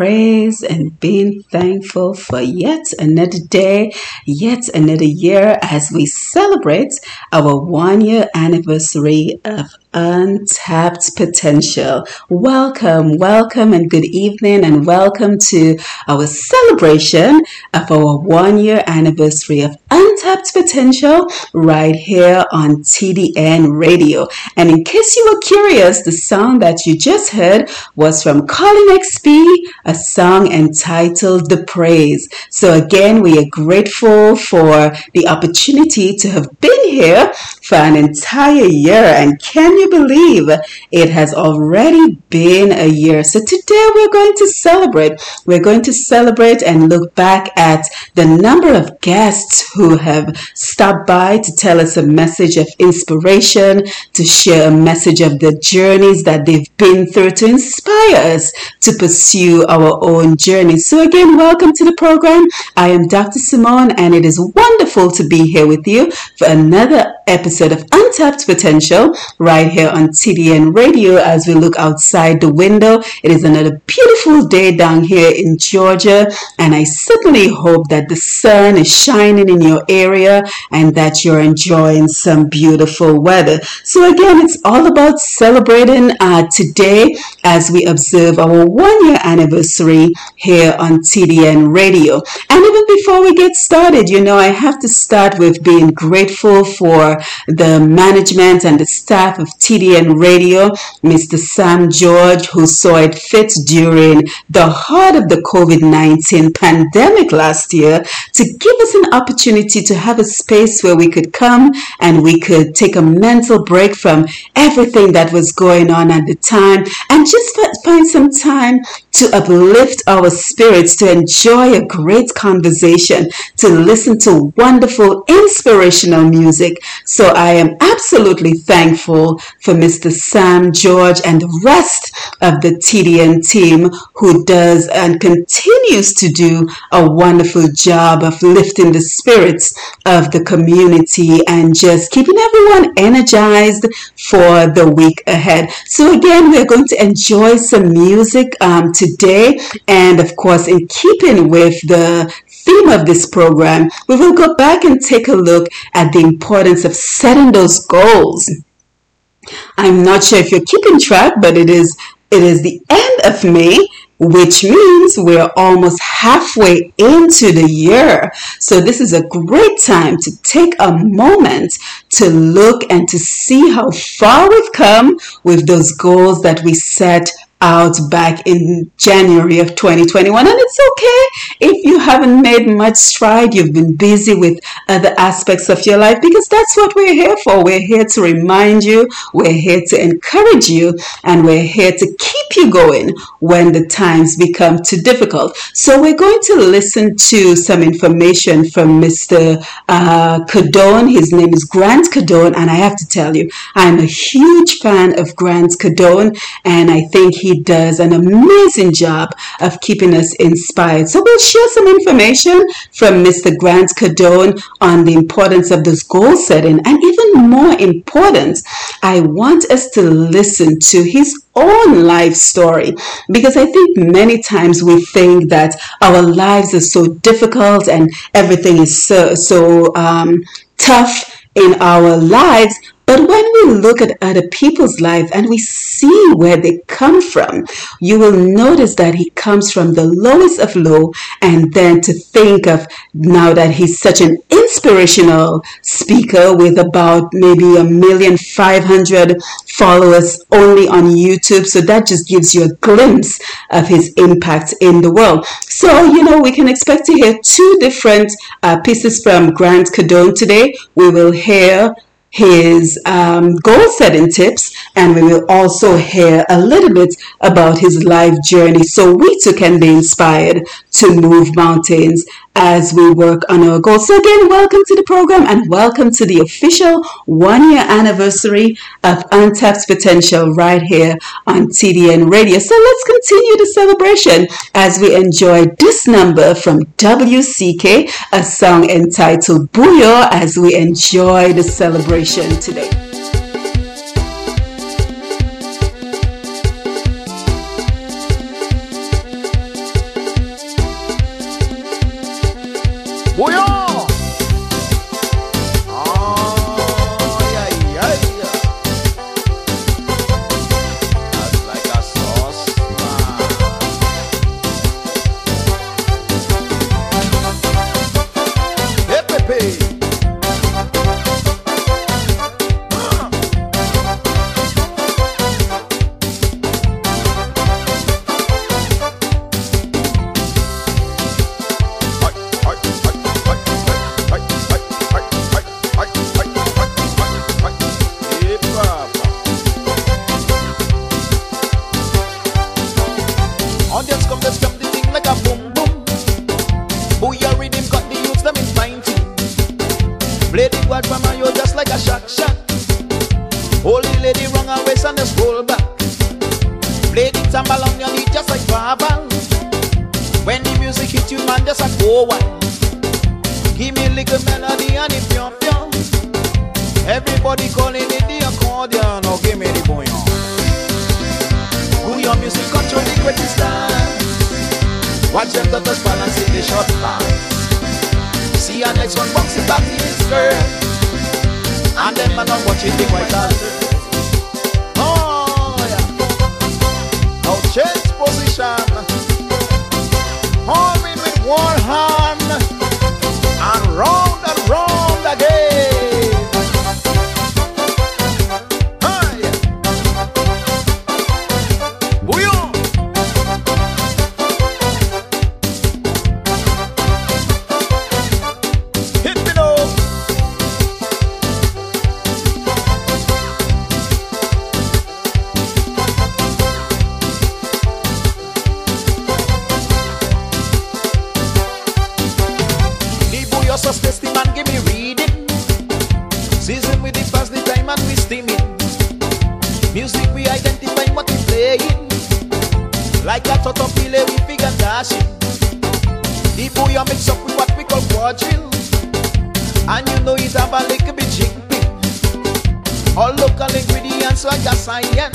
praise and being thankful for yet another day, yet another year as we celebrate our one year anniversary of untapped potential. Welcome, welcome, and good evening, and welcome to our celebration of our one year anniversary of untapped potential right here on TDN Radio. And in case you were curious, the song that you just heard was from Carlyn XP, a song entitled The Praise. So again, we are grateful for the opportunity to have been here for an entire year. And can you believe it has already been a year? So today we're going to celebrate. We're going to celebrate and look back at the number of guests who have stopped by to tell us a message of inspiration, to share a message of the journeys that they've been through to inspire us to pursue our own journey. So again, welcome to the program. I am Dr. Simone and it is wonderful to be here with you for another episode of Untapped Potential right here on TDN Radio as we look outside the window. It is another beautiful day down here in Georgia, and I certainly hope that the sun is shining in your area and that you're enjoying some beautiful weather. So, again, it's all about celebrating uh, today as we observe our one year anniversary here on TDN Radio. And even before we get started, you know, I have to start with being grateful for the management and the staff of TDN Radio, Mr. Sam George, who saw it fit during the heart of the COVID 19 pandemic last year to give us an opportunity to have a space where we could come and we could take a mental break from everything that was going on at the time and just find some time to uplift our spirits, to enjoy a great conversation, to listen to wonderful, inspirational music. So I am absolutely thankful for Mr. Sam George and the rest of the TDN team who does and continues to do a wonderful job of lifting the spirits of the community and just keeping everyone energized for the week ahead. So again, we're going to enjoy some music um, today. And of course, in keeping with the theme of this program, we will go back and take a look at the importance of setting those goals. I'm not sure if you're keeping track, but it is it is the end of May, which means we're almost halfway into the year. So this is a great time to take a moment to look and to see how far we've come with those goals that we set out back in January of 2021. And it's okay if you haven't made much stride, you've been busy with other aspects of your life because that's what we're here for. We're here to remind you, we're here to encourage you, and we're here to keep you going when the times become too difficult. So we're going to listen to some information from Mr. Uh. His name is Grant Cardone, and I have to tell you, I'm a huge fan of Grant Cardone, and I think he he does an amazing job of keeping us inspired. So we'll share some information from Mr. Grant Cardone on the importance of this goal setting. And even more important, I want us to listen to his own life story because I think many times we think that our lives are so difficult and everything is so, so um, tough in our lives but when we look at other people's life and we see where they come from, you will notice that he comes from the lowest of low. And then to think of now that he's such an inspirational speaker with about maybe a million five hundred followers only on YouTube. So that just gives you a glimpse of his impact in the world. So, you know, we can expect to hear two different uh, pieces from Grant Cardone today. We will hear his um, goal setting tips, and we will also hear a little bit about his life journey so we too can be inspired to move mountains as we work on our goals. So again, welcome to the program and welcome to the official one year anniversary of Untapped Potential right here on TDN Radio. So let's continue the celebration as we enjoy this number from WCK, a song entitled Booyah as we enjoy the celebration today. and them roll back. Play the tambal on your knee just like Babal. When the music hit you, man, just a go wild. Give me a little melody and the pure pure. Everybody calling it the accordion. Now give me the bouillon. Who your music control the greatest time. Watch them daughters balancing the short line. See our next one boxing back in his skirt. And them man are watching the white house. Change position. In with one hand. Science.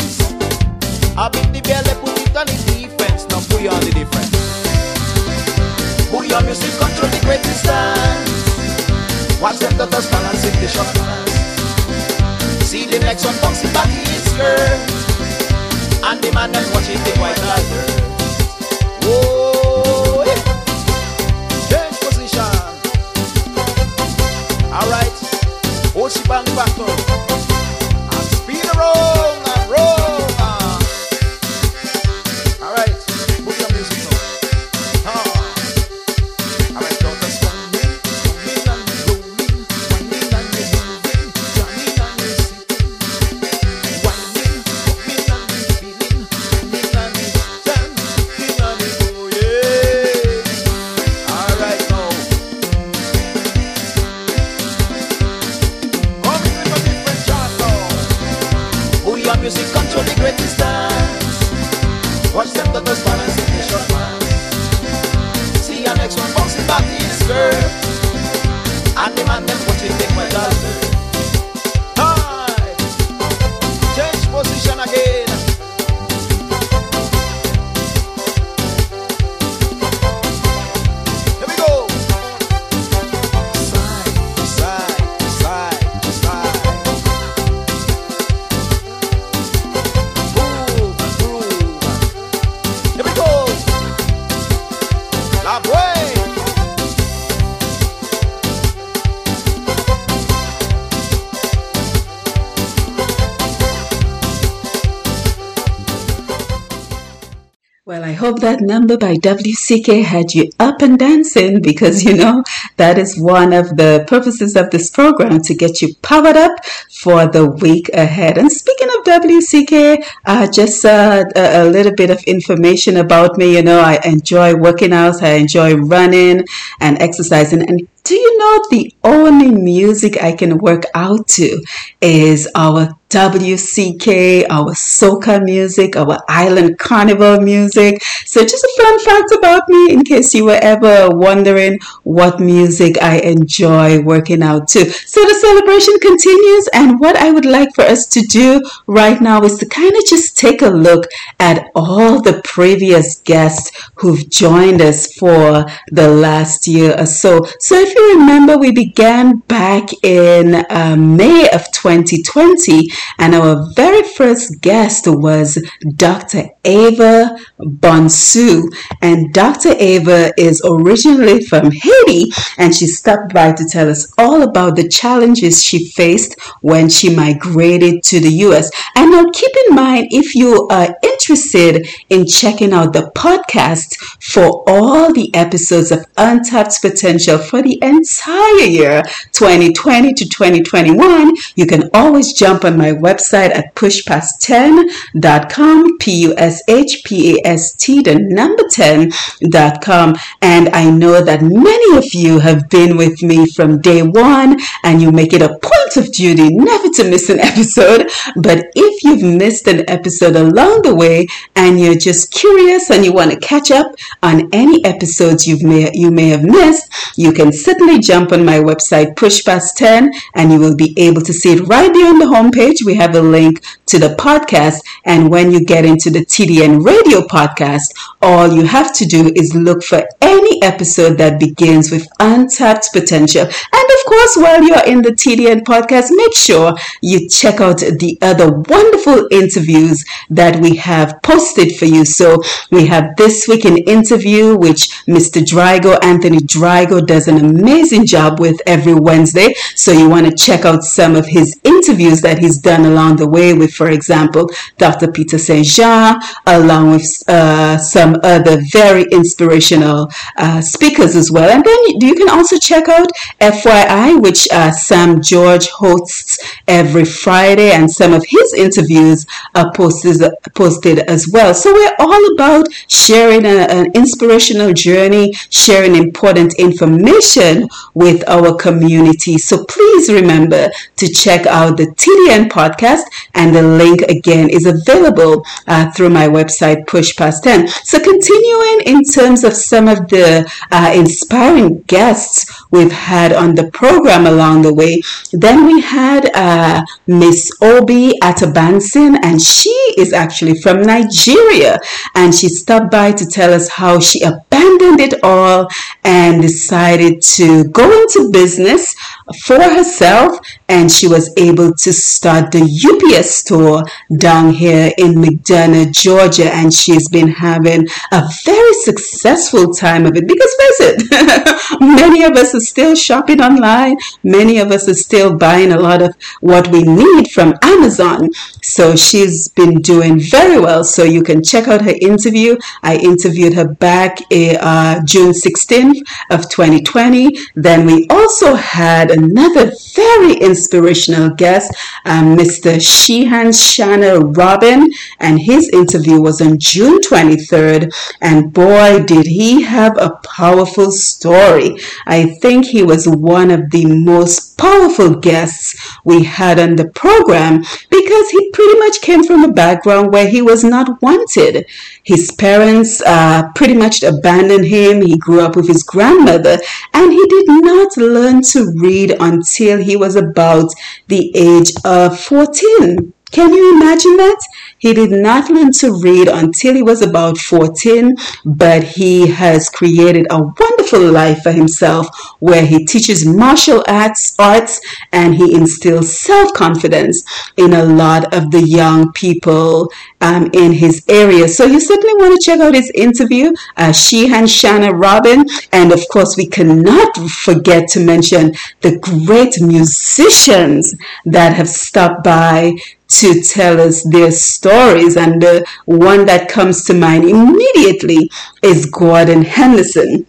That number by WCK had you up and dancing because you know that is one of the purposes of this program to get you powered up for the week ahead. And speaking of WCK, uh, just uh, a, a little bit of information about me. You know, I enjoy working out, I enjoy running and exercising. And do you know the only music I can work out to is our WCK, our soca music, our island carnival music. So just a fun fact about me in case you were ever wondering what music I enjoy working out to. So the celebration continues and what I would like for us to do right now is to kind of just take a look at all the previous guests who've joined us for the last year or so. So if you remember, we began back in uh, May of 2020 and our very first guest was Dr. Ava Bonsu. And Dr. Ava is originally from Haiti and she stopped by to tell us all about the challenges she faced when she migrated to the US. And now keep in mind, if you are interested in checking out the podcast for all the episodes of Untapped Potential for the entire year 2020 to 2021, you can always jump on my my website at pushpast10.com, P-U-S-H-P-A-S-T, the number 10.com. And I know that many of you have been with me from day one and you make it a point of duty never to miss an episode. But if you've missed an episode along the way and you're just curious and you want to catch up on any episodes you may you may have missed, you can certainly jump on my website Push Past 10 and you will be able to see it right there on the homepage. We have a link to the podcast and when you get into the TDN radio podcast, all you have to do is look for any episode that begins with untapped potential. And of course, while you're in the TDN podcast, make sure you check out the other wonderful interviews that we have posted for you. So we have this week an interview which Mr. Drygo, Anthony Drygo does an amazing job with every Wednesday. So you want to check out some of his interviews that he's done along the way with, for example, Dr. Peter St. Jean, along with uh, some other very inspirational uh, speakers as well. And then you can also check out FYI, which uh, Sam George hosts every Friday, and some of his interviews are posted, posted as well. So we're all about sharing a, an inspirational journey, sharing important information with our community. So please remember to check out the TDN podcast, and the link again is available uh, through my website, Push Past 10. So continuing in terms of some of the uh, inspiring guests we've had on the program along the way, then we had uh, Miss Obi Atabansin, and she is actually from Nigeria, and she stopped by to tell us how she abandoned it all and decided to go into business for herself and she was able to start the UPS store down here in McDonough, Georgia and she's been having a very successful time of it because face it, many of us are still shopping online. Many of us are still buying a lot of what we need from Amazon. So she's been doing very well. So you can check out her interview. I interviewed her back uh, June 16th of 2020. Then we also had another very inspirational guest, um, Mr. Shihan Shanna Robin, and his interview was on June 23rd. And boy, did he have a powerful story. I think he was one of the most powerful guests we had on the program because he pretty much came from a background where he was not wanted. His parents uh, pretty much abandoned him. He grew up with his grandmother and he did not learn to read until he was about the age of 14. Can you imagine that? He did not learn to read until he was about 14, but he has created a wonderful life for himself where he teaches martial arts, arts and he instills self-confidence in a lot of the young people um, in his area. So you certainly want to check out his interview, uh, Shihan Shanna Robin. And of course, we cannot forget to mention the great musicians that have stopped by to tell us their stories. And the one that comes to mind immediately is Gordon Henderson.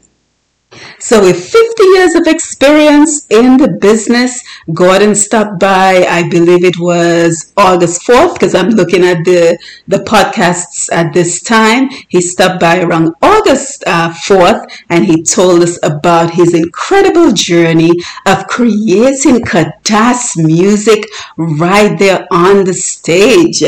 So with 50 years of experience in the business, Gordon stopped by, I believe it was August 4th, because I'm looking at the, the podcasts at this time. He stopped by around August uh, 4th and he told us about his incredible journey of creating Kadas music right there on the stage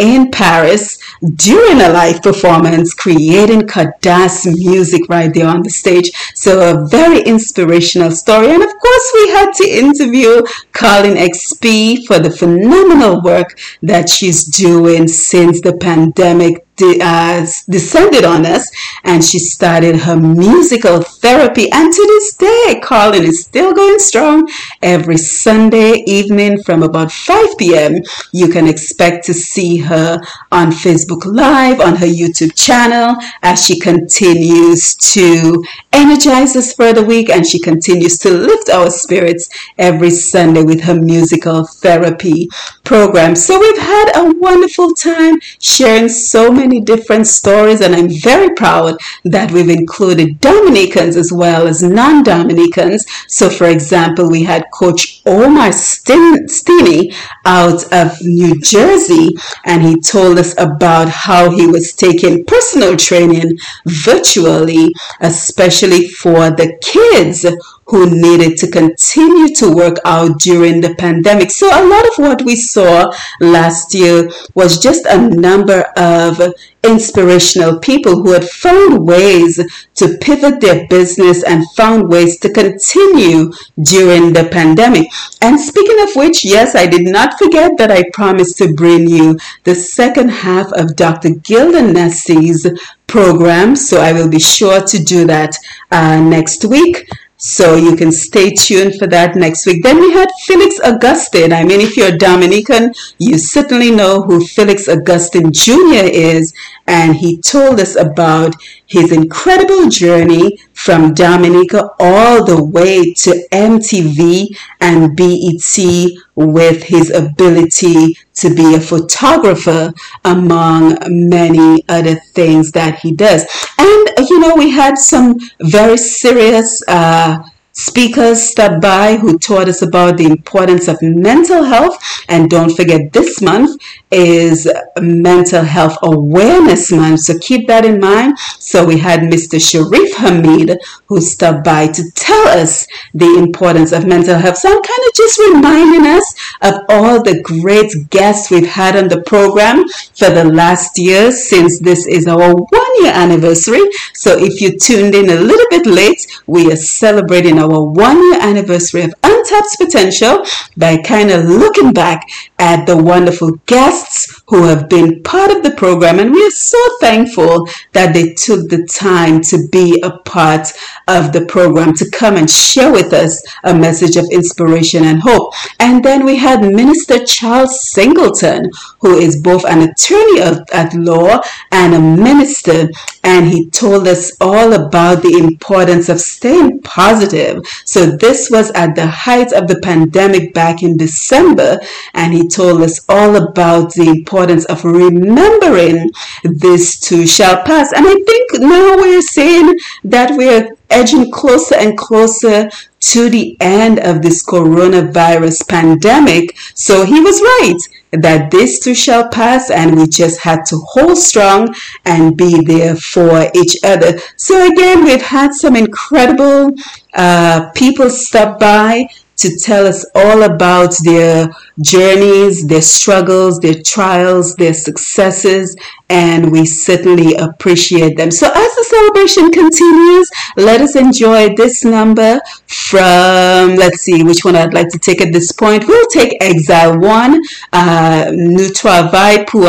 in Paris during a live performance, creating Kadas music right there on the stage. So a very inspirational story. And of course, we had to interview Carlyn XP for the phenomenal work that she's doing since the pandemic uh, descended on us and she started her musical therapy. And to this day, Carlyn is still going strong. Every Sunday evening from about 5 p.m., you can expect to see her on Facebook Live, on her YouTube channel, as she continues to energize us for the week and she continues to lift our spirits every Sunday with her musical therapy program. So we've had a wonderful time sharing so many many different stories, and I'm very proud that we've included Dominicans as well as non Dominicans. So, for example, we had Coach Omar Steeny out of New Jersey, and he told us about how he was taking personal training virtually, especially for the kids who needed to continue to work out during the pandemic. So a lot of what we saw last year was just a number of inspirational people who had found ways to pivot their business and found ways to continue during the pandemic. And speaking of which, yes, I did not forget that I promised to bring you the second half of Dr. Gilda Nessie's program. So I will be sure to do that uh, next week. So you can stay tuned for that next week. Then we had Felix Augustine. I mean, if you're Dominican, you certainly know who Felix Augustine Jr. is. And he told us about his incredible journey from Dominica all the way to MTV and BET with his ability to be a photographer among many other things that he does. And, you know, we had some very serious, uh, speakers stopped by who taught us about the importance of mental health. And don't forget, this month is Mental Health Awareness Month. So keep that in mind. So we had Mr. Sharif Hamid who stopped by to tell us the importance of mental health. So I'm kind of just reminding us of all the great guests we've had on the program for the last year since this is our one year anniversary. So if you tuned in a little bit late, we are celebrating our one year anniversary of Untapped Potential by kind of looking back at the wonderful guests costs who have been part of the program. And we are so thankful that they took the time to be a part of the program, to come and share with us a message of inspiration and hope. And then we had Minister Charles Singleton, who is both an attorney at law and a minister. And he told us all about the importance of staying positive. So this was at the height of the pandemic back in December. And he told us all about the importance of remembering this too shall pass. And I think now we're saying that we're edging closer and closer to the end of this coronavirus pandemic. So he was right that this too shall pass and we just had to hold strong and be there for each other. So again, we've had some incredible uh, people stop by to tell us all about their journeys, their struggles, their trials, their successes, and we certainly appreciate them. So, as the celebration continues, let us enjoy this number from, let's see, which one I'd like to take at this point. We'll take Exile 1, uh, Nous Travail pour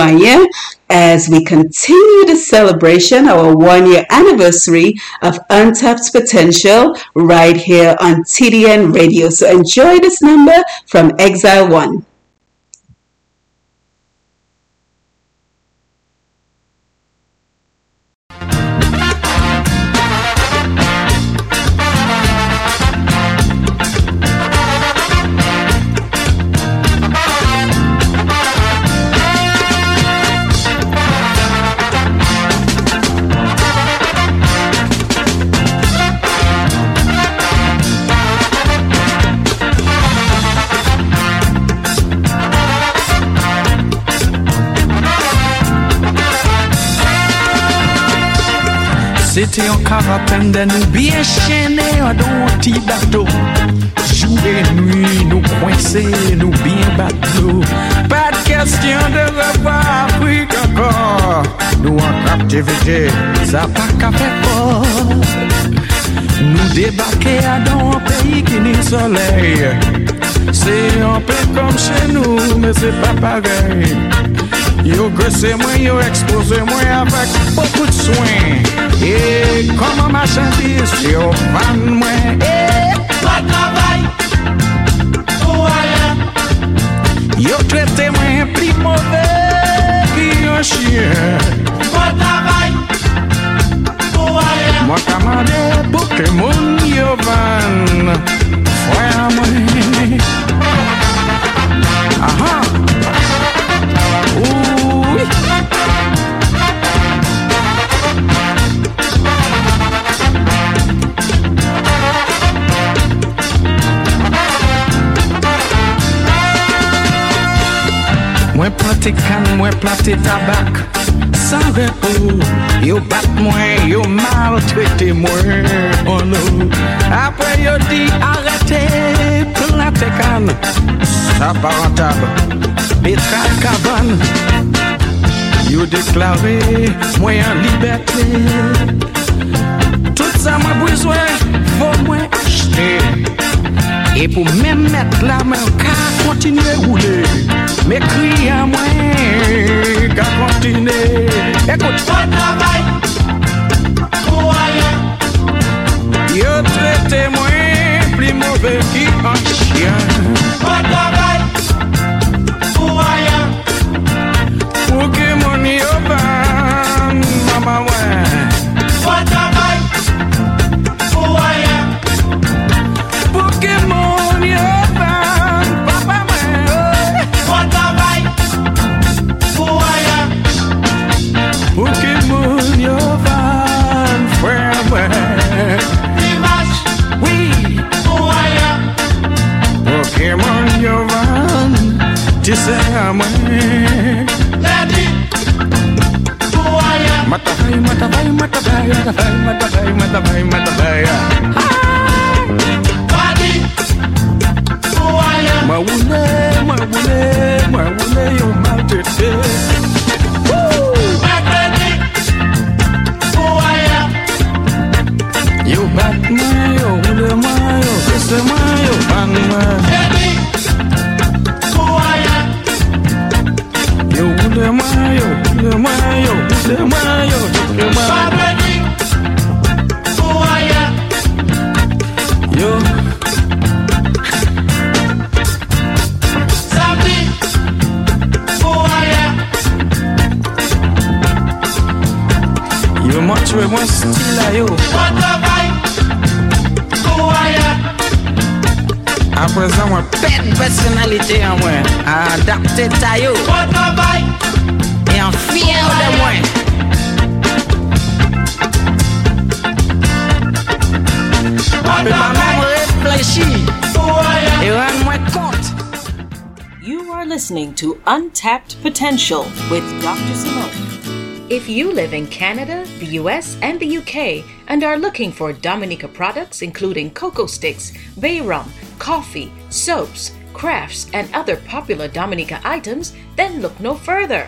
as we continue the celebration, our one year anniversary of Untapped Potential, right here on TDN Radio. So, enjoy this number from Exile 1. C'est encore la peine de nous bien chénés dans un petit bateau. Jour et nuit, nous coincés, nous bien bateaux. Pas de question de repas, puisque encore nous en activités, ça va café. Nous débarqués dans un pays qui n'est pas soleil. C'est un peu comme chez nous, mais c'est pas pareil. Yo grese mwen, yo expose mwen avèk boku t'swen E koman ma chanpis, yo van mwen. E pa travay, pou ayan Yo trete mwen pli mwove ki yon chien Pa travay, pou ayan Mwen kamande pou ke moun yo van. Fwa mwen. Aha. Mwen plante kan, mwen plante tabak, san repou, yo bat mwen, yo maltrete mwen, oh no. Apre yo di arete, plante kan, sa parantab. Petra Kaban Yo deklare mwen an liberté. Tout sa mwen bezwen fò mwen achete E pou mwen mèt la mwen Ka kontine roule Mè kri a mwen Ka kontine Ekout Mwen travay pou aye Yo trete mwen Pli mouve ki an chien Mwen travay wule, mwa wule, mwa wule yo maltete wule mwen, yo kese mwen Vendredi pou aye Yo, Samedi pou aye yo montwe mwen stil la yo Bon travay pou aye A prezan mwen pet personalite an mwen A adapte ta yo. Bon travay E an fiyen de mwen Bon Pe pa travay mwen reflechi pou aye ran mwen kont You are listening to Untapped Potential with Dr. Simone. If you live in Canada, the US, and the UK and are looking for Dominica products including cocoa sticks, bay rum, coffee, soaps, crafts, and other popular Dominica items, then look no further.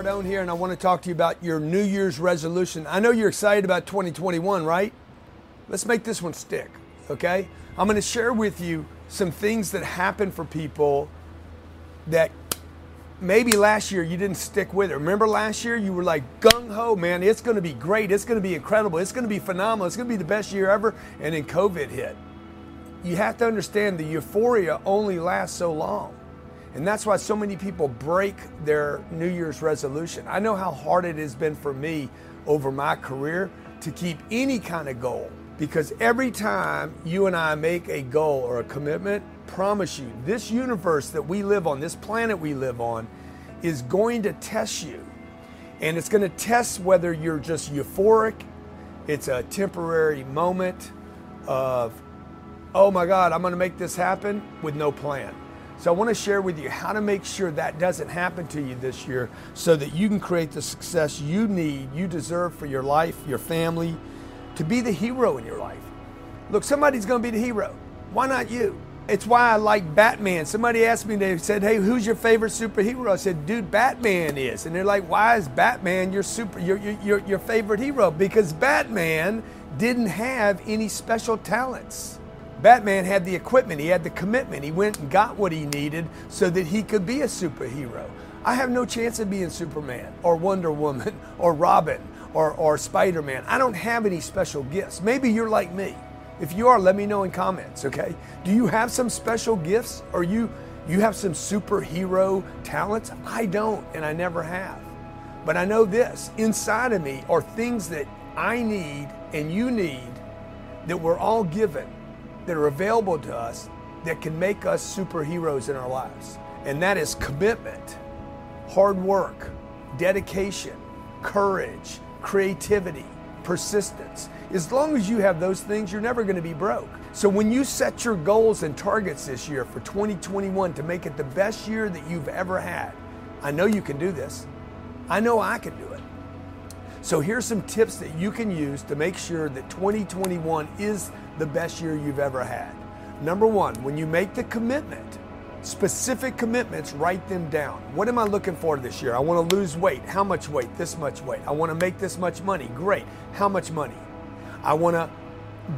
Cardone here, and I want to talk to you about your New Year's resolution. I know you're excited about 2021, right? Let's make this one stick, okay? I'm going to share with you some things that happen for people that maybe last year you didn't stick with it. Remember last year you were like gung ho, man, it's going to be great, it's going to be incredible, it's going to be phenomenal, it's going to be the best year ever, and then COVID hit. You have to understand the euphoria only lasts so long. And that's why so many people break their New Year's resolution. I know how hard it has been for me over my career to keep any kind of goal because every time you and I make a goal or a commitment, promise you, this universe that we live on, this planet we live on, is going to test you. And it's going to test whether you're just euphoric, it's a temporary moment of, oh my God, I'm going to make this happen with no plan. So I want to share with you how to make sure that doesn't happen to you this year so that you can create the success you need, you deserve for your life, your family, to be the hero in your life. Look, somebody's going to be the hero. Why not you? It's why I like Batman. Somebody asked me, they said, Hey, who's your favorite superhero? I said, Dude, Batman is. And they're like, Why is Batman your super your, your, your, your favorite hero? Because Batman didn't have any special talents. Batman had the equipment, he had the commitment, he went and got what he needed so that he could be a superhero. I have no chance of being Superman or Wonder Woman or Robin or, or Spider Man. I don't have any special gifts. Maybe you're like me. If you are, let me know in comments, okay? Do you have some special gifts or you you have some superhero talents? I don't and I never have. But I know this, inside of me are things that I need and you need that we're all given that are available to us that can make us superheroes in our lives. And that is commitment, hard work, dedication, courage, creativity, persistence. As long as you have those things, you're never going to be broke. So when you set your goals and targets this year for 2021 to make it the best year that you've ever had, I know you can do this. I know I can do it. So here's some tips that you can use to make sure that 2021 is the best year you've ever had. Number one, when you make the commitment, specific commitments, write them down. What am I looking for this year? I want to lose weight. How much weight? This much weight. I want to make this much money. Great. How much money? I want to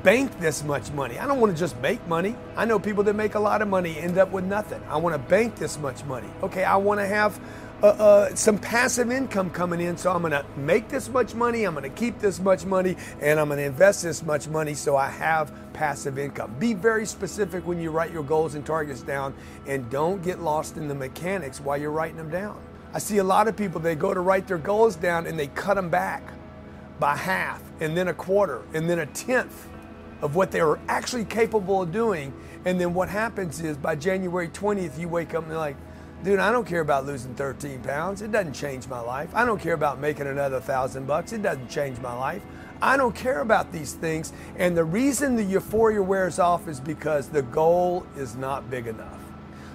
bank this much money. I don't want to just make money. I know people that make a lot of money end up with nothing. I want to bank this much money. Okay, I want to have uh, uh, some passive income coming in, so I'm going to make this much money, I'm going to keep this much money, and I'm going to invest this much money so I have passive income. Be very specific when you write your goals and targets down, and don't get lost in the mechanics while you're writing them down. I see a lot of people, they go to write their goals down and they cut them back by half, and then a quarter, and then a tenth of what they were actually capable of doing. And then what happens is by January 20th, you wake up and you're like, dude, I don't care about losing 13 pounds. It doesn't change my life. I don't care about making another thousand bucks. It doesn't change my life. I don't care about these things. And the reason the euphoria wears off is because the goal is not big enough.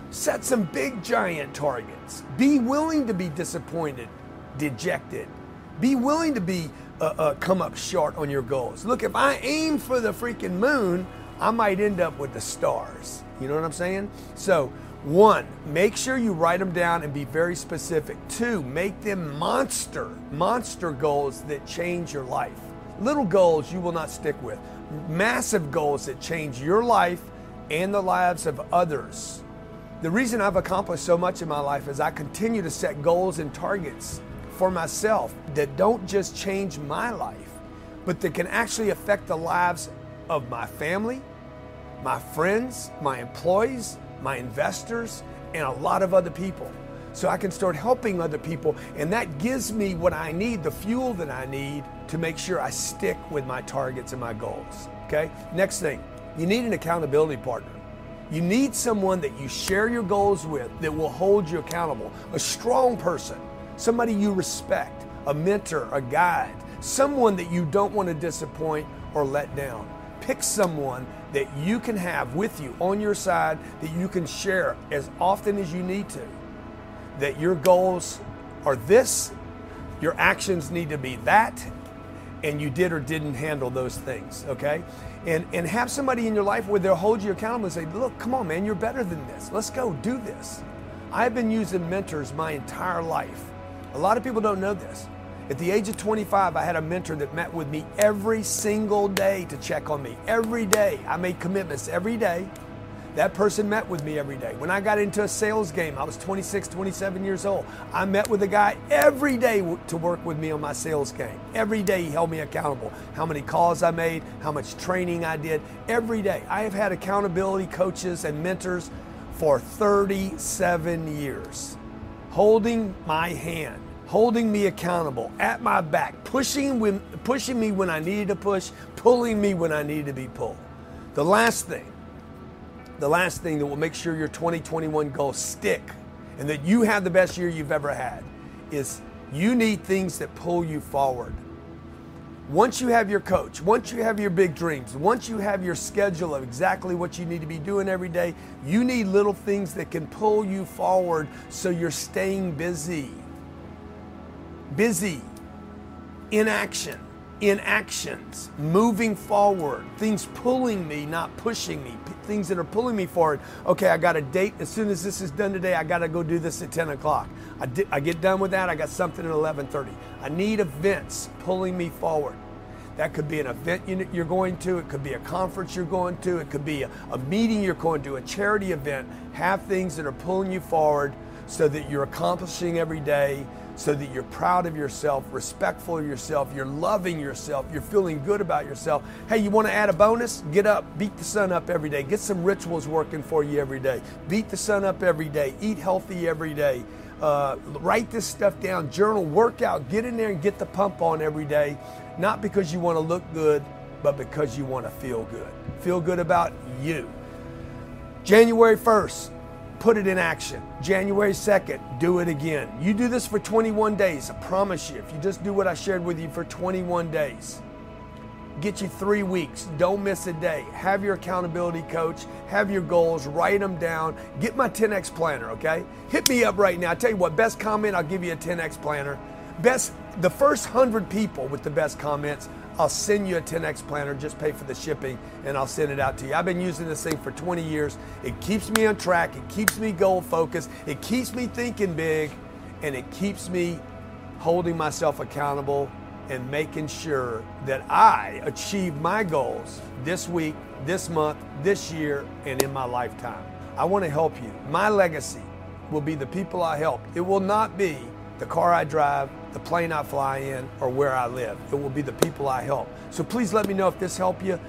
Set some big, giant targets. Be willing to be disappointed, dejected. Be willing to be uh, uh, come up short on your goals. Look, if I aim for the freaking moon, I might end up with the stars. You know what I'm saying? So, one, make sure you write them down and be very specific. Two, make them monster, monster goals that change your life. Little goals you will not stick with. Massive goals that change your life and the lives of others. The reason I've accomplished so much in my life is I continue to set goals and targets for myself that don't just change my life, but that can actually affect the lives of my family, my friends, my employees, my investors, and a lot of other people. So I can start helping other people, and that gives me what I need, the fuel that I need to make sure I stick with my targets and my goals. Okay? Next thing, you need an accountability partner. You need someone that you share your goals with that will hold you accountable, a strong person somebody you respect, a mentor, a guide, someone that you don't want to disappoint or let down. Pick someone that you can have with you on your side that you can share as often as you need to. That your goals are this, your actions need to be that, and you did or didn't handle those things, okay? And, and have somebody in your life where they'll hold you accountable and say, look, come on, man, you're better than this. Let's go do this. I've been using mentors my entire life. A lot of people don't know this. At the age of 25, I had a mentor that met with me every single day to check on me. Every day. I made commitments every day. That person met with me every day. When I got into a sales game, I was 26, 27 years old. I met with a guy every day to work with me on my sales game. Every day he held me accountable. How many calls I made, how much training I did. Every day. I have had accountability coaches and mentors for 37 years, holding my hand holding me accountable, at my back, pushing, when, pushing me when I needed to push, pulling me when I needed to be pulled. The last thing, the last thing that will make sure your 2021 goals stick and that you have the best year you've ever had is you need things that pull you forward. Once you have your coach, once you have your big dreams, once you have your schedule of exactly what you need to be doing every day, you need little things that can pull you forward so you're staying busy busy, in action, in actions, moving forward, things pulling me, not pushing me, things that are pulling me forward. Okay, I got a date. As soon as this is done today, I got to go do this at 10 o'clock. I, di- I get done with that, I got something at 11:30. I need events pulling me forward. That could be an event you're going to, it could be a conference you're going to, it could be a, a meeting you're going to, a charity event. Have things that are pulling you forward so that you're accomplishing every day so that you're proud of yourself, respectful of yourself, you're loving yourself, you're feeling good about yourself. Hey, you want to add a bonus? Get up, beat the sun up every day. Get some rituals working for you every day. Beat the sun up every day. Eat healthy every day. Uh, write this stuff down, journal, workout, get in there and get the pump on every day, not because you want to look good, but because you want to feel good. Feel good about you. January 1st, put it in action. January 2nd, do it again. You do this for 21 days, I promise you. If you just do what I shared with you for 21 days, get you three weeks. Don't miss a day. Have your accountability coach, have your goals, write them down. Get my 10x planner, okay? Hit me up right now. I tell you what, best comment, I'll give you a 10x planner. Best, the first 100 people with the best comments, I'll send you a 10x planner, just pay for the shipping, and I'll send it out to you. I've been using this thing for 20 years. It keeps me on track, it keeps me goal focused, it keeps me thinking big, and it keeps me holding myself accountable and making sure that I achieve my goals this week, this month, this year, and in my lifetime. I want to help you. My legacy will be the people I help. It will not be the car I drive, the plane I fly in, or where I live. It will be the people I help. So please let me know if this helped you.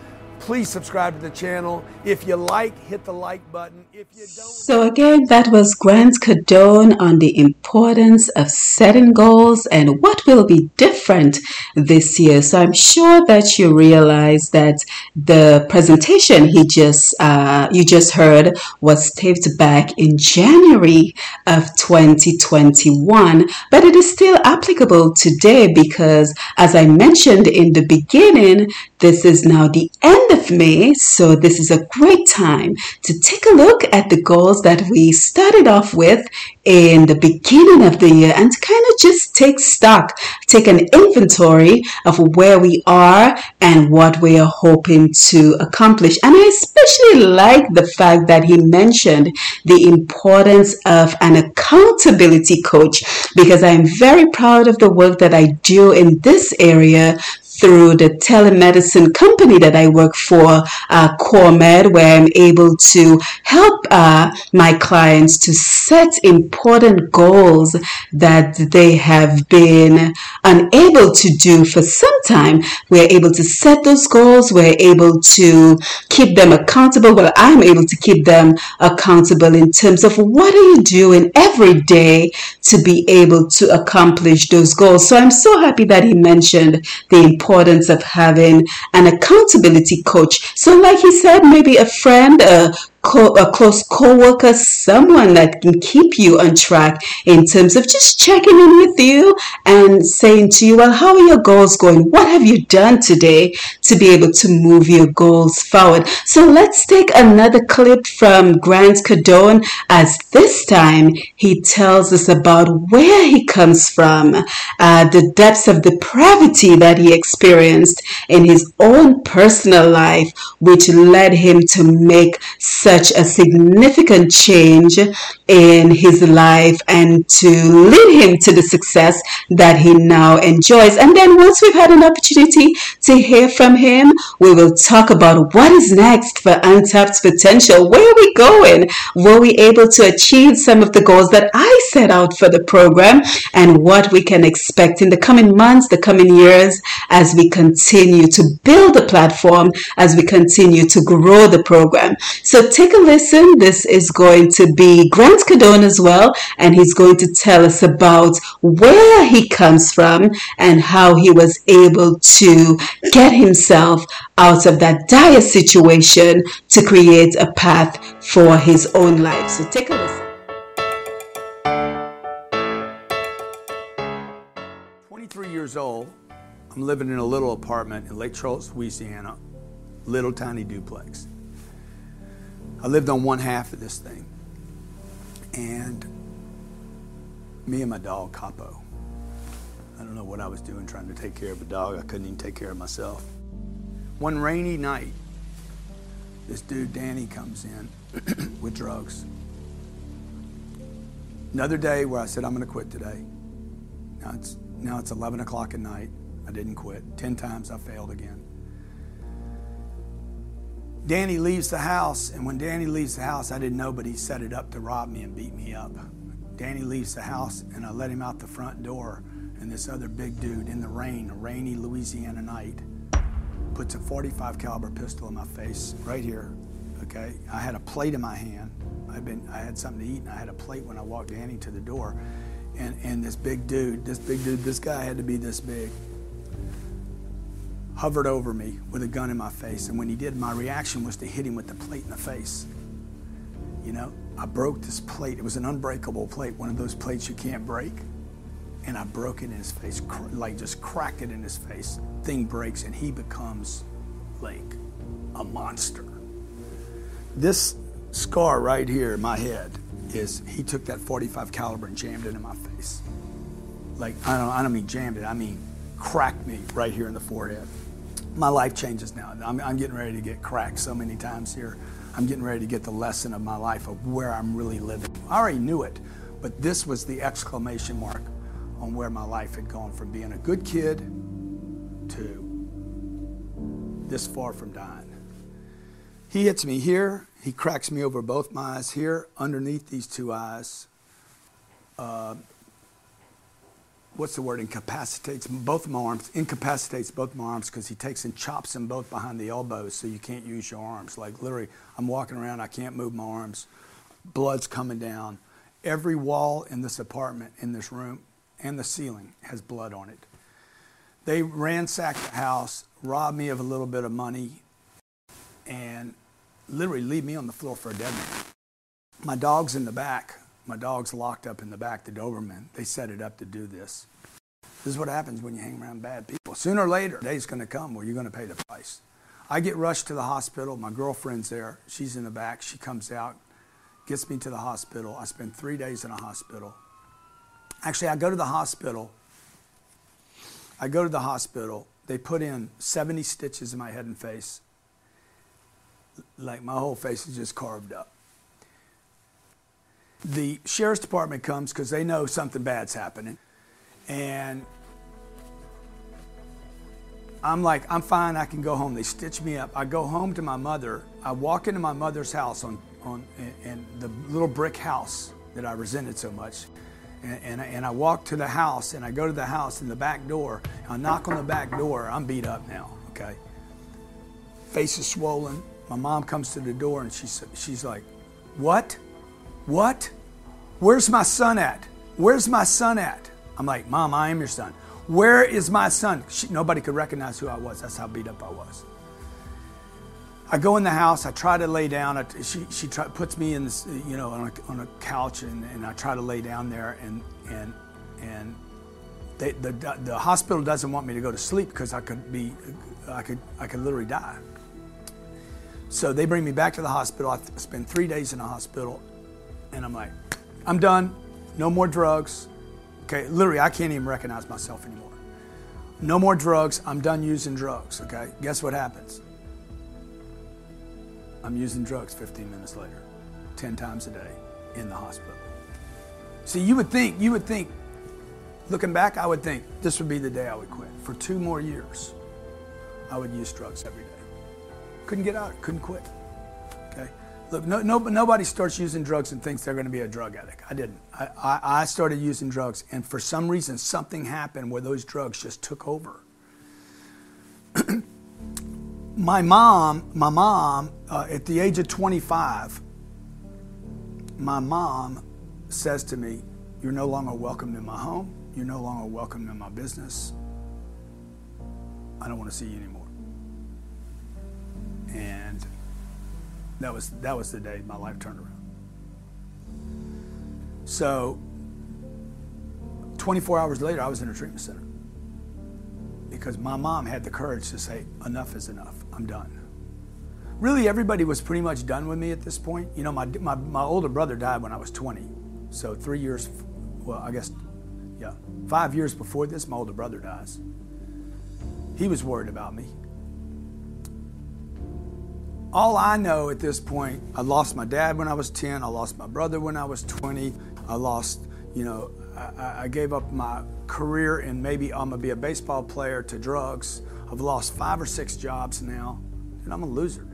Please subscribe to the channel. If you like, hit the like button. So, again, that was Grant Cardone on the importance of setting goals and what will be different this year. So, I'm sure that you realize that the presentation he just uh, you just heard was taped back in January of 2021, but it is still applicable today because, as I mentioned in the beginning, this is now the end of May, so this is a great time to take a look at the goals that we started off with in the beginning of the year and kind of just take stock, take an inventory of where we are and what we are hoping to accomplish. And I especially like the fact that he mentioned the importance of an accountability coach because I'm very proud of the work that I do in this area through the telemedicine company that I work for, uh, CoreMed, where I'm able to help uh, my clients to set important goals that they have been unable to do for some time. We're able to set those goals. We're able to keep them accountable. Well, I'm able to keep them accountable in terms of what are you doing every day to be able to accomplish those goals. So I'm so happy that he mentioned the importance of having an accountability coach. So, like he said, maybe a friend, a co- a close co-worker, someone that can keep you on track in terms of just checking in with you and saying to you, well, how are your goals going? What have you done today to be able to move your goals forward? So let's take another clip from Grant Cardone as this time he tells us about where he comes from, uh, the depths of depravity that he experienced in his own personal life, which led him to make such such a significant change in his life and to lead him to the success that he now enjoys. And then once we've had an opportunity to hear from him, we will talk about what is next for Untapped Potential. Where are we going? Were we able to achieve some of the goals that I set out for the program and what we can expect in the coming months, the coming years as we continue to build the platform, as we continue to grow the program. So take a listen. This is going to be Grant Cardone as well, and he's going to tell us about where he comes from and how he was able to get himself out of that dire situation to create a path for his own life. So take a listen. 23 years old. I'm living in a little apartment in Lake Charles, Louisiana, little tiny duplex. I lived on one half of this thing. And me and my dog, Capo. I don't know what I was doing trying to take care of a dog. I couldn't even take care of myself. One rainy night, this dude, Danny, comes in with drugs. Another day where I said, I'm going to quit today. Now it's, now it's 11 o'clock at night. I didn't quit. 10 times I failed again. Danny leaves the house, and when Danny leaves the house, I didn't know, but he set it up to rob me and beat me up. Danny leaves the house, and I let him out the front door, and this other big dude in the rain, a rainy Louisiana night, puts a 45 caliber pistol in my face right here. Okay, I had a plate in my hand. I I'd been, I had something to eat, and I had a plate when I walked Danny to the door, and and this big dude, this big dude, this guy had to be this big, hovered over me with a gun in my face, and when he did, my reaction was to hit him with the plate in the face. You know, I broke this plate. It was an unbreakable plate, one of those plates you can't break. And I broke it in his face, like just cracked it in his face. Thing breaks, and he becomes like a monster. This scar right here in my head is he took that 45 caliber and jammed it in my face. Like I don't, I don't mean jammed it. I mean cracked me right here in the forehead. My life changes now. I'm, I'm getting ready to get cracked so many times here. I'm getting ready to get the lesson of my life of where I'm really living. I already knew it, but this was the exclamation mark on where my life had gone from being a good kid to this far from dying. He hits me here. He cracks me over both my eyes here, underneath these two eyes. Uh, what's the word? Incapacitates both my arms. Incapacitates both my arms because he takes and chops them both behind the elbows, so you can't use your arms. Like literally, I'm walking around, I can't move my arms. Blood's coming down. Every wall in this apartment, in this room, and the ceiling has blood on it. They ransacked the house, robbed me of a little bit of money, and literally leave me on the floor for a dead man. My dog's in the back. My dog's locked up in the back, the Doberman. They set it up to do this. This is what happens when you hang around bad people. Sooner or later, a day's going to come where you're going to pay the price. I get rushed to the hospital. My girlfriend's there. She's in the back. She comes out, gets me to the hospital. I spend three days in a hospital. Actually, I go to the hospital. I go to the hospital. They put in 70 stitches in my head and face. Like my whole face is just carved up. The sheriff's department comes because they know something bad's happening. And I'm like, I'm fine, I can go home. They stitch me up. I go home to my mother. I walk into my mother's house on, on in, the little brick house that I resented so much. And, and, and I walk to the house and I go to the house in the back door. I knock on the back door. I'm beat up now, okay? Face is swollen. My mom comes to the door and she's, she's like, What? What? Where's my son at? Where's my son at? I'm like, Mom, I am your son. Where is my son? She, nobody could recognize who I was. That's how beat up I was. I go in the house. I try to lay down. I, she she try, puts me in this, you know, on a, on a couch, and, and I try to lay down there, and and and they, the the hospital doesn't want me to go to sleep because I could be, I could I could literally die. So they bring me back to the hospital. I spend three days in the hospital, and I'm like, I'm done. No more drugs. Okay, literally, I can't even recognize myself anymore. No more drugs. I'm done using drugs. Okay, guess what happens? I'm using drugs 15 minutes later, 10 times a day in the hospital. See, you would think, you would think, looking back, I would think this would be the day I would quit. For two more years, I would use drugs every day. Couldn't get out, couldn't quit. Look, no, no, nobody starts using drugs and thinks they're going to be a drug addict. I didn't. I, I, I started using drugs, and for some reason, something happened where those drugs just took over. my mom, my mom, uh, at the age of 25, my mom says to me, You're no longer welcome in my home. You're no longer welcome in my business. I don't want to see you anymore. That was that was the day my life turned around. So 24 hours later, I was in a treatment center because my mom had the courage to say, enough is enough. I'm done. Really, everybody was pretty much done with me at this point. You know, my, my, my older brother died when I was 20. So, three years, well, I guess, yeah, five years before this, my older brother dies. He was worried about me. All I know at this point, I lost my dad when I was 10, I lost my brother when I was 20, I lost, you know, I, I gave up my career and maybe I'm gonna be a baseball player to drugs. I've lost five or six jobs now, and I'm a loser.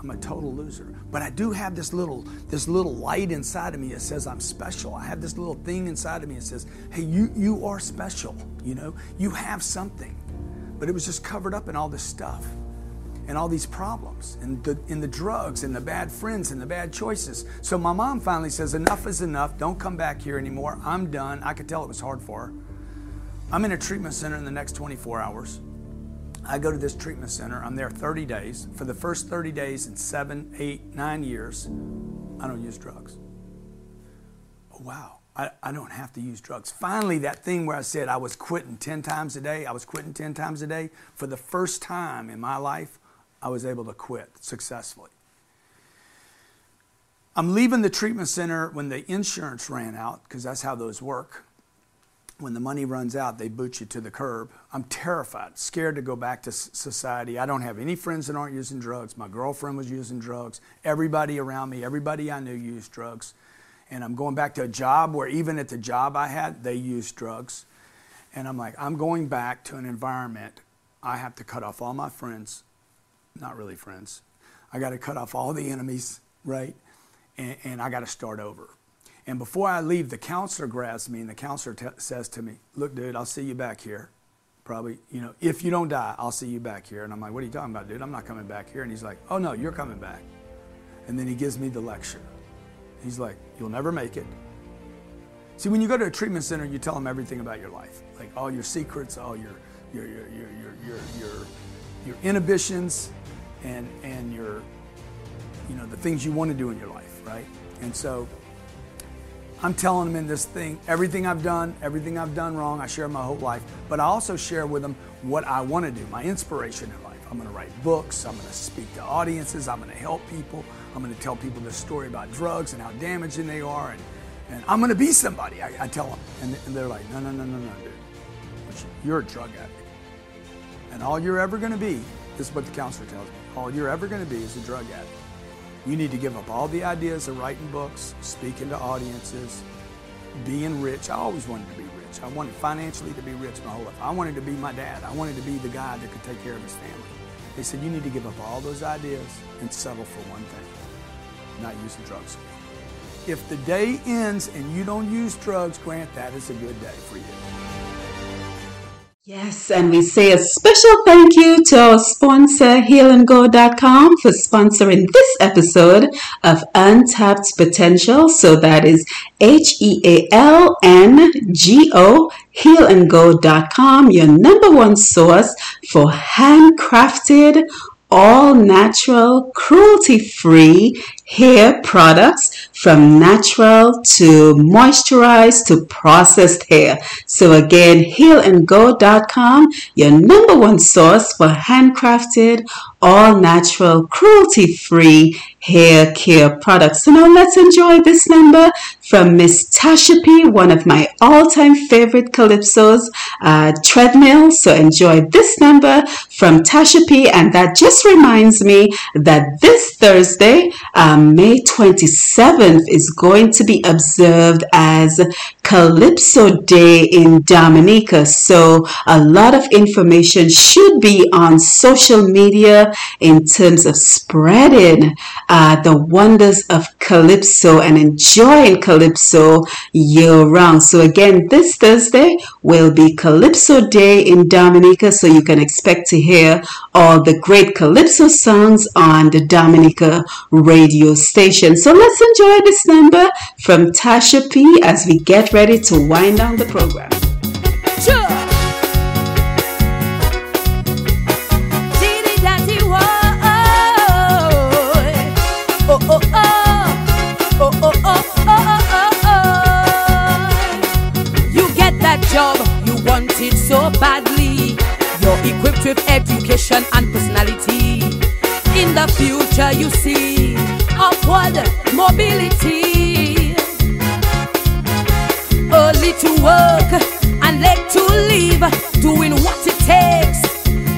I'm a total loser. But I do have this little this little light inside of me that says I'm special. I have this little thing inside of me that says, "Hey, you you are special. You know, you have something." But it was just covered up in all this stuff. And all these problems and the, and the drugs and the bad friends and the bad choices. So my mom finally says, Enough is enough. Don't come back here anymore. I'm done. I could tell it was hard for her. I'm in a treatment center in the next 24 hours. I go to this treatment center. I'm there 30 days. For the first 30 days in seven, eight, nine years, I don't use drugs. Oh, wow. I, I don't have to use drugs. Finally, that thing where I said I was quitting 10 times a day, I was quitting 10 times a day. For the first time in my life, I was able to quit successfully. I'm leaving the treatment center when the insurance ran out, because that's how those work when the money runs out, they boot you to the curb. I'm terrified, scared to go back to society. I don't have any friends that aren't using drugs. My girlfriend was using drugs. Everybody around me, everybody I knew used drugs. And I'm going back to a job where even at the job I had, they used drugs. And I'm like, I'm going back to an environment. I have to cut off all my friends, not really friends. I got to cut off all the enemies, right? And, and I got to start over. And before I leave, the counselor grabs me and the counselor t- says to me, Look, dude, I'll see you back here. Probably, you know, if you don't die, I'll see you back here. And I'm like, What are you talking about, dude? I'm not coming back here. And he's like, Oh, no, you're coming back. And then he gives me the lecture. He's like, You'll never make it. See, when you go to a treatment center, you tell them everything about your life, like all your secrets, all your, your, your, your, your, your, your, your inhibitions, and, and your, you know, the things you want to do in your life, right? And so I'm telling them in this thing everything I've done, everything I've done wrong. I share my whole life, but I also share with them what I want to do, my inspiration in life. I'm going to write books. I'm going to speak to audiences. I'm going to help people. I'm going to tell people this story about drugs and how damaging they are. And, and I'm going to be somebody, I, I tell them. And, and, they're like, no, no, no, no, no, dude. You're a drug addict. And all you're ever going to be, is what the counselor tells me, all you're ever going to be is a drug addict. You need to give up all the ideas of writing books, speaking to audiences, being rich. I always wanted to be rich. I wanted financially to be rich my whole life. I wanted to be my dad. I wanted to be the guy that could take care of his family. They said, you need to give up all those ideas and settle for one thing, not using drugs. If the day ends and you don't use drugs, Grant, that is a good day for you. Yes, and we say a special thank you to our sponsor, healandgo.com, for sponsoring this episode of Untapped Potential. So that is H E A L N G O, healandgo.com, your number one source for handcrafted, all natural, cruelty free hair products from natural to moisturized to processed hair. So again, healandgo.com, your number one source for handcrafted, all natural, cruelty free hair care products. So now let's enjoy this number from Miss Tasha P, one of my all-time favorite calypsos, uh, treadmill. So enjoy this number from Tasha P, and that just reminds me that this Thursday, um, May 27th, is going to be observed as Calypso Day in Dominica. So a lot of information should be on social media in terms of spreading uh, the wonders of Calypso and enjoying Calypso year round. So again, this Thursday will be Calypso Day in Dominica. So you can expect to hear all the great Calypso songs on the Dominica radio station. So let's enjoy this number from Tasha P as we get ready to wind down the program. Sure. job you wanted so badly. You're equipped with education and personality. In the future, you see upward mobility. Early to work and late to leave, doing what it takes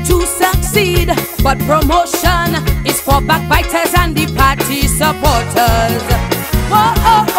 to succeed. But promotion is for backbiters and the party supporters. Oh, oh,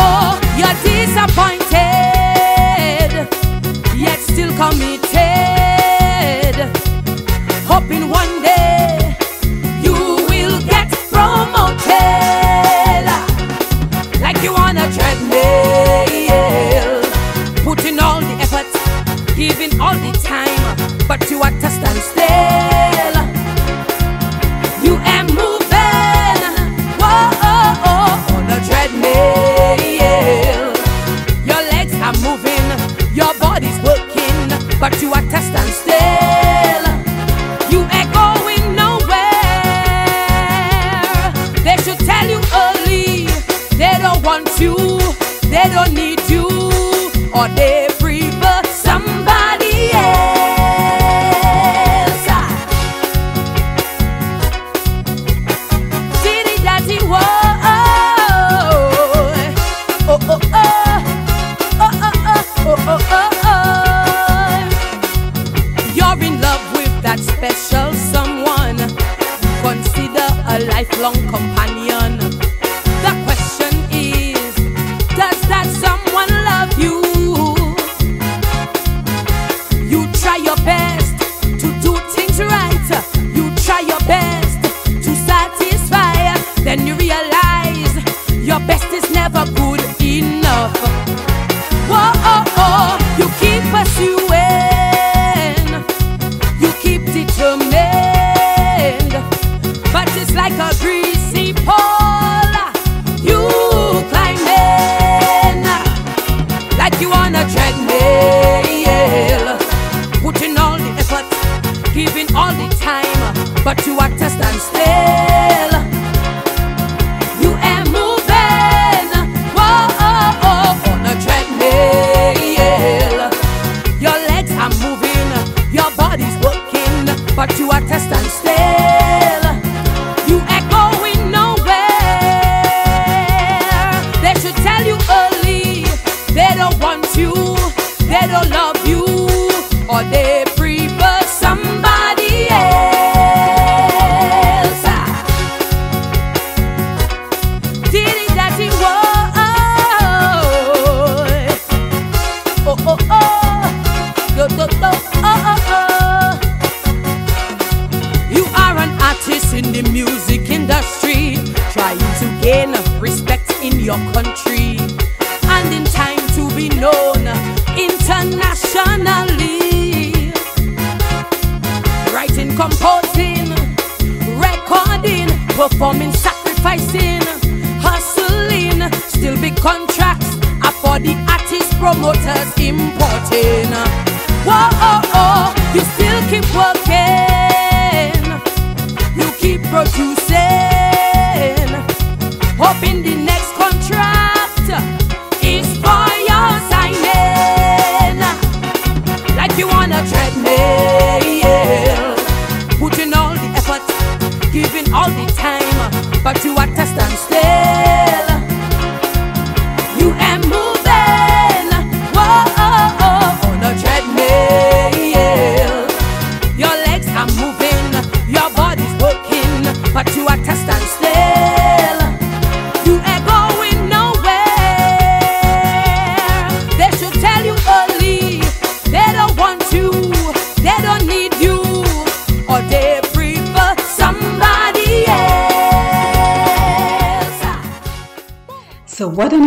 but you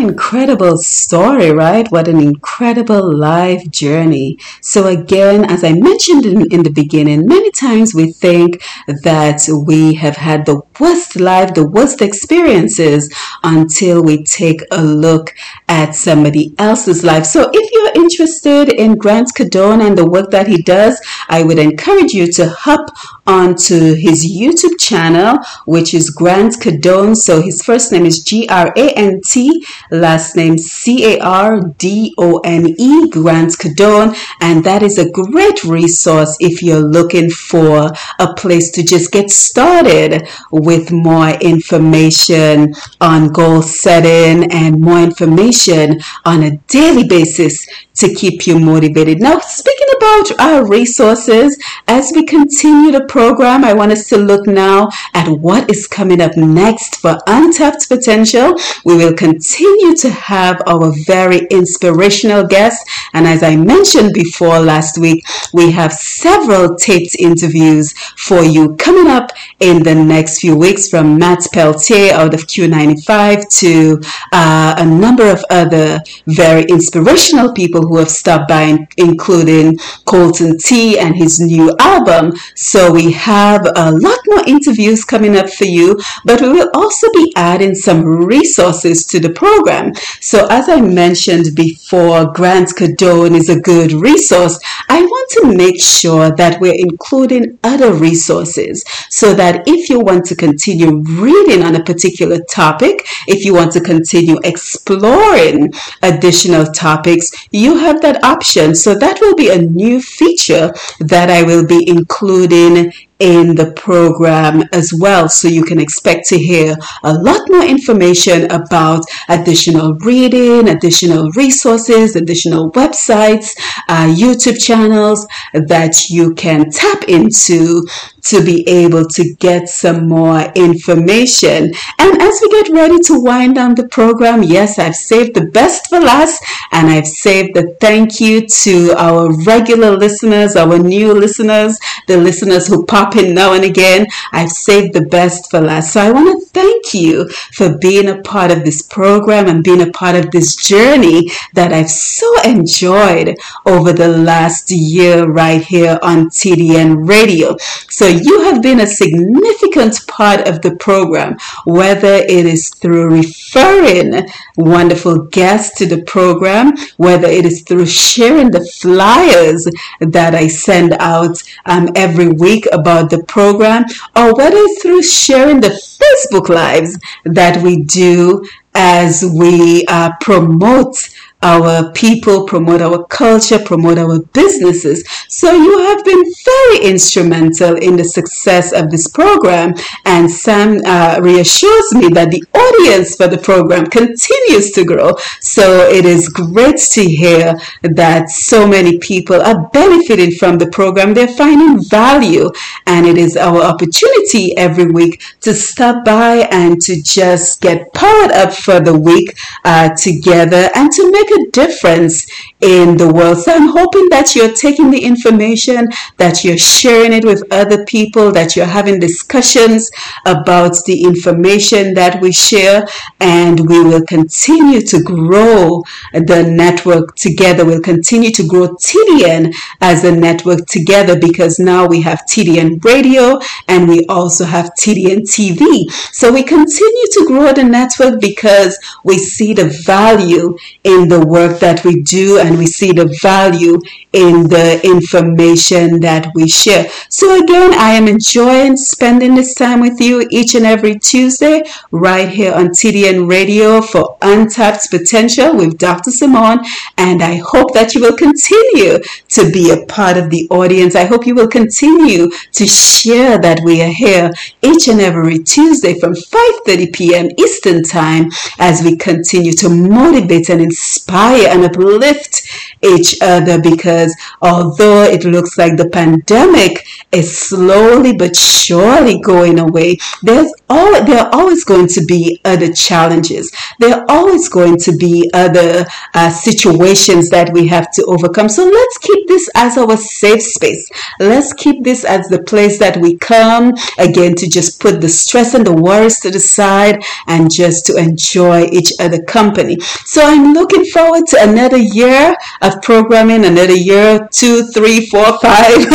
incredible story, right? What an incredible life journey. So, again, as I mentioned in, in the beginning, many times we think that we have had the worst life, the worst experiences until we take a look at somebody else's life. So, if you're interested in Grant Cardone and the work that he does, I would encourage you to hop onto his YouTube channel, which is Grant Cardone. So his first name is G R A N T, last name C A R D O N E, Grant Cardone. And that is a great resource if you're looking for a place to just get started with more information on goal setting and more information on a daily basis to keep you motivated. Now, speaking about our resources, as we continue the program, I want us to look now at what is coming up next for Untapped Potential. We will continue to have our very inspirational guests. And as I mentioned before last week, we have several taped interviews for you coming up in the next few weeks from Matt Peltier out of Q95 to uh, a number of other very inspirational people who have stopped by, including Colton T and his new album. So we have a lot more interviews coming up for you, but we will also be adding some resources to the program. So as I mentioned before, Grant Cardone is a good resource. I want to make sure that we're including other resources so that if you want to continue reading on a particular topic, if you want to continue exploring additional topics, you have that option. So that will be a new feature that I will be including in the program as well. So you can expect to hear a lot more information about additional reading, additional resources, additional websites, uh, YouTube channels that you can tap into to be able to get some more information. And as we get ready to wind down the program, yes, I've saved the best for last and I've saved the thank you to our regular listeners, our new listeners, the listeners who pop in now and again. I've saved the best for last. So I want to thank you for being a part of this program and being a part of this journey that I've so enjoyed over the last year right here on TDN Radio. So you have been a significant part of the program, whether it is through referring wonderful guests to the program, whether it is through sharing the flyers that I send out um, every week about the program, or whether through sharing the Facebook Lives that we do as we uh, promote our people, promote our culture, promote our businesses. So you have been very instrumental in the success of this program. And Sam uh, reassures me that the audience for the program continues to grow. So it is great to hear that so many people are benefiting from the program. They're finding value. And it is our opportunity every week to stop by and to just get powered up for the week uh, together and to make a difference in the world. So I'm hoping that you're taking the information, that you're sharing it with other people, that you're having discussions about the information that we share, and we will continue to grow the network together. We'll continue to grow TDN as a network together because now we have TDN radio and we also have TDN TV. So we continue to grow the network because we see the value in the work that we do and we see the value in the information that we share. So again, I am enjoying spending this time with you each and every Tuesday right here on TDN Radio for Untapped Potential with Dr. Simone. And I hope that you will continue to be a part of the audience. I hope you will continue to share that we are here each and every Tuesday from 5.30 p.m. Eastern Time as we continue to motivate and inspire and uplift each other because although it looks like the pandemic is slowly but surely going away, there's all, there are always going to be other challenges. There are always going to be other uh, situations that we have to overcome. So let's keep this as our safe space. Let's keep this as the place that we come again to just put the stress and the worries to the side and just to enjoy each other company. So I'm looking forward to another year of programming, another year, two, three, four, five.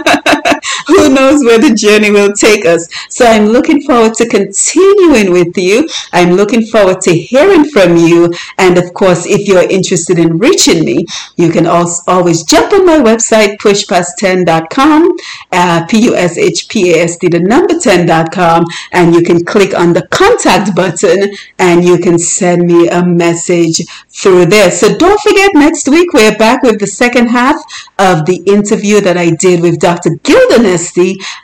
Who knows where the journey will take us? So I'm looking forward to continuing with you. I'm looking forward to hearing from you. And of course, if you're interested in reaching me, you can also always jump on my website, pushpast10.com, uh, P-U-S-H-P-A-S-T, the number 10.com, and you can click on the contact button and you can send me a message through there. So don't forget, next week we're back with the second half of the interview that I did with Dr. Gilda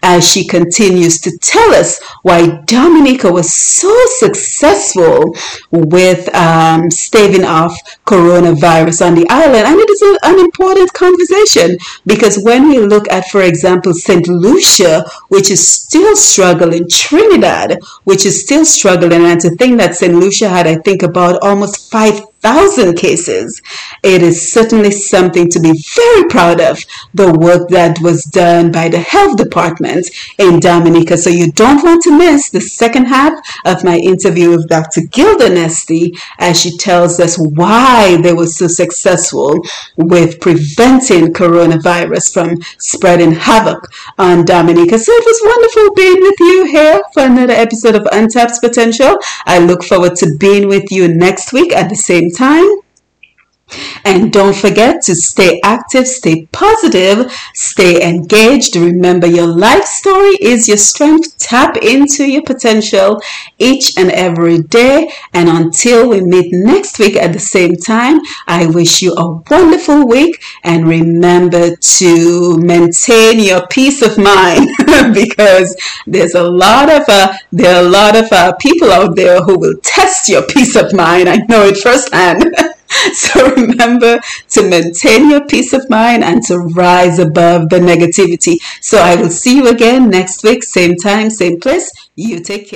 As she continues to tell us why Dominica was so successful with um, staving off coronavirus on the island. And it is a, an important conversation because when we look at, for example, St. Lucia, which is still struggling, Trinidad, which is still struggling, and to think that St. Lucia had, I think, about almost five thousand cases. It is certainly something to be very proud of, the work that was done by the health department in Dominica. So you don't want to miss the second half of my interview with Dr. Gilda Nesty as she tells us why they were so successful with preventing coronavirus from spreading havoc on Dominica. So it was wonderful being with you here for another episode of Untapped Potential. I look forward to being with you next week at the same time. And don't forget to stay active, stay positive, stay engaged. Remember, your life story is your strength. Tap into your potential each and every day. And until we meet next week at the same time, I wish you a wonderful week. And remember to maintain your peace of mind because there's a lot of uh, there are a lot of uh, people out there who will test your peace of mind. I know it firsthand. So remember to maintain your peace of mind and to rise above the negativity. So I will see you again next week, same time, same place. You take care.